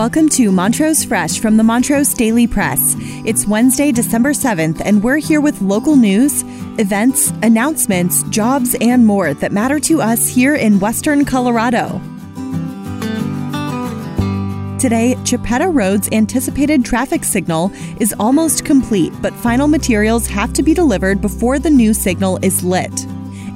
Welcome to Montrose Fresh from the Montrose Daily Press. It's Wednesday, December 7th, and we're here with local news, events, announcements, jobs, and more that matter to us here in Western Colorado. Today, Chipeta Road's anticipated traffic signal is almost complete, but final materials have to be delivered before the new signal is lit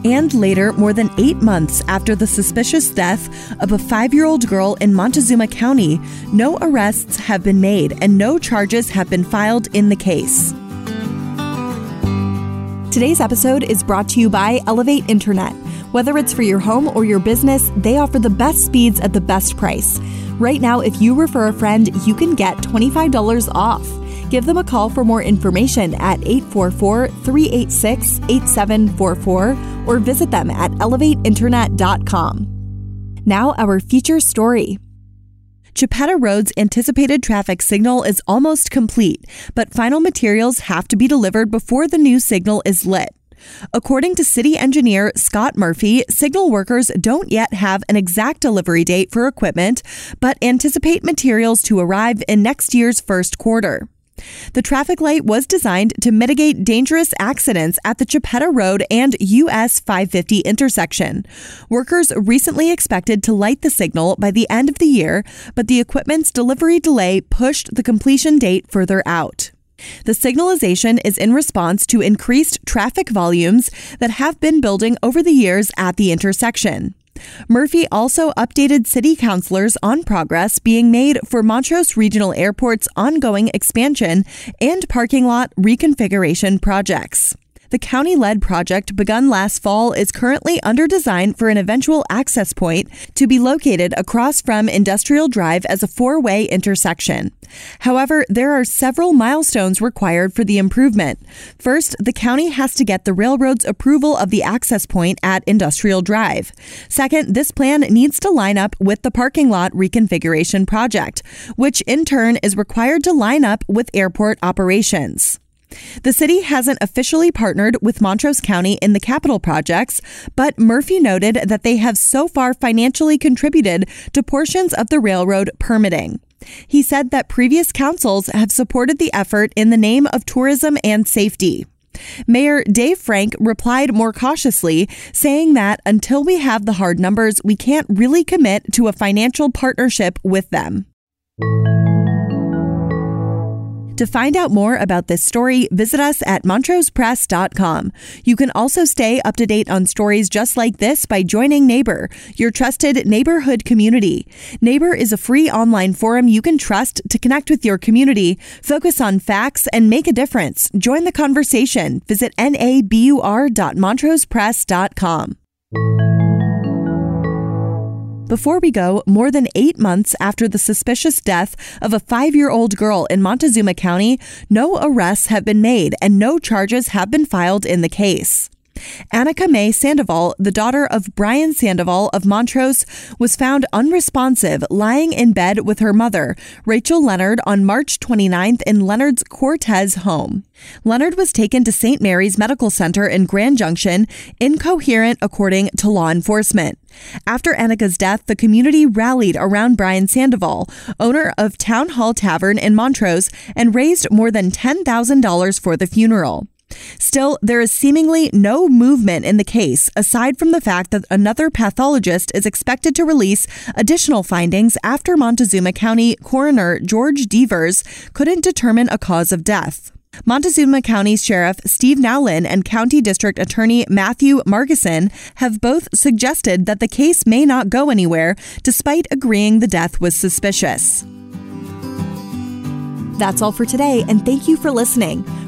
and later, more than eight months after the suspicious death of a five year old girl in Montezuma County, no arrests have been made and no charges have been filed in the case. Today's episode is brought to you by Elevate Internet. Whether it's for your home or your business, they offer the best speeds at the best price. Right now, if you refer a friend, you can get $25 off. Give them a call for more information at 844 386 8744 or visit them at elevateinternet.com. Now, our feature story. Chipeta Road's anticipated traffic signal is almost complete, but final materials have to be delivered before the new signal is lit. According to city engineer Scott Murphy, signal workers don't yet have an exact delivery date for equipment, but anticipate materials to arrive in next year's first quarter. The traffic light was designed to mitigate dangerous accidents at the Chipeta Road and US 550 intersection. Workers recently expected to light the signal by the end of the year, but the equipment's delivery delay pushed the completion date further out. The signalization is in response to increased traffic volumes that have been building over the years at the intersection. Murphy also updated city councilors on progress being made for Montrose Regional Airport's ongoing expansion and parking lot reconfiguration projects. The county led project begun last fall is currently under design for an eventual access point to be located across from Industrial Drive as a four way intersection. However, there are several milestones required for the improvement. First, the county has to get the railroad's approval of the access point at Industrial Drive. Second, this plan needs to line up with the parking lot reconfiguration project, which in turn is required to line up with airport operations. The city hasn't officially partnered with Montrose County in the capital projects, but Murphy noted that they have so far financially contributed to portions of the railroad permitting. He said that previous councils have supported the effort in the name of tourism and safety. Mayor Dave Frank replied more cautiously, saying that until we have the hard numbers, we can't really commit to a financial partnership with them. To find out more about this story, visit us at montrosepress.com. You can also stay up to date on stories just like this by joining Nabur, your trusted neighborhood community. Nabur is a free online forum you can trust to connect with your community, focus on facts, and make a difference. Join the conversation. Visit nabur.montrosepress.com. Before we go, more than eight months after the suspicious death of a five year old girl in Montezuma County, no arrests have been made and no charges have been filed in the case. Annika May Sandoval, the daughter of Brian Sandoval of Montrose, was found unresponsive lying in bed with her mother, Rachel Leonard, on March 29th in Leonard's Cortez home. Leonard was taken to St. Mary's Medical Center in Grand Junction, incoherent according to law enforcement. After Annika's death, the community rallied around Brian Sandoval, owner of Town Hall Tavern in Montrose, and raised more than $10,000 for the funeral. Still, there is seemingly no movement in the case aside from the fact that another pathologist is expected to release additional findings after Montezuma County coroner George Devers couldn't determine a cause of death. Montezuma County Sheriff Steve Nowlin and County District Attorney Matthew Margeson have both suggested that the case may not go anywhere despite agreeing the death was suspicious. That's all for today, and thank you for listening.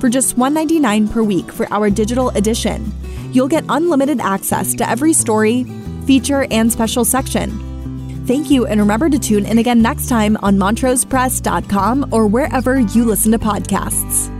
for just $1.99 per week for our digital edition. You'll get unlimited access to every story, feature, and special section. Thank you, and remember to tune in again next time on montrosepress.com or wherever you listen to podcasts.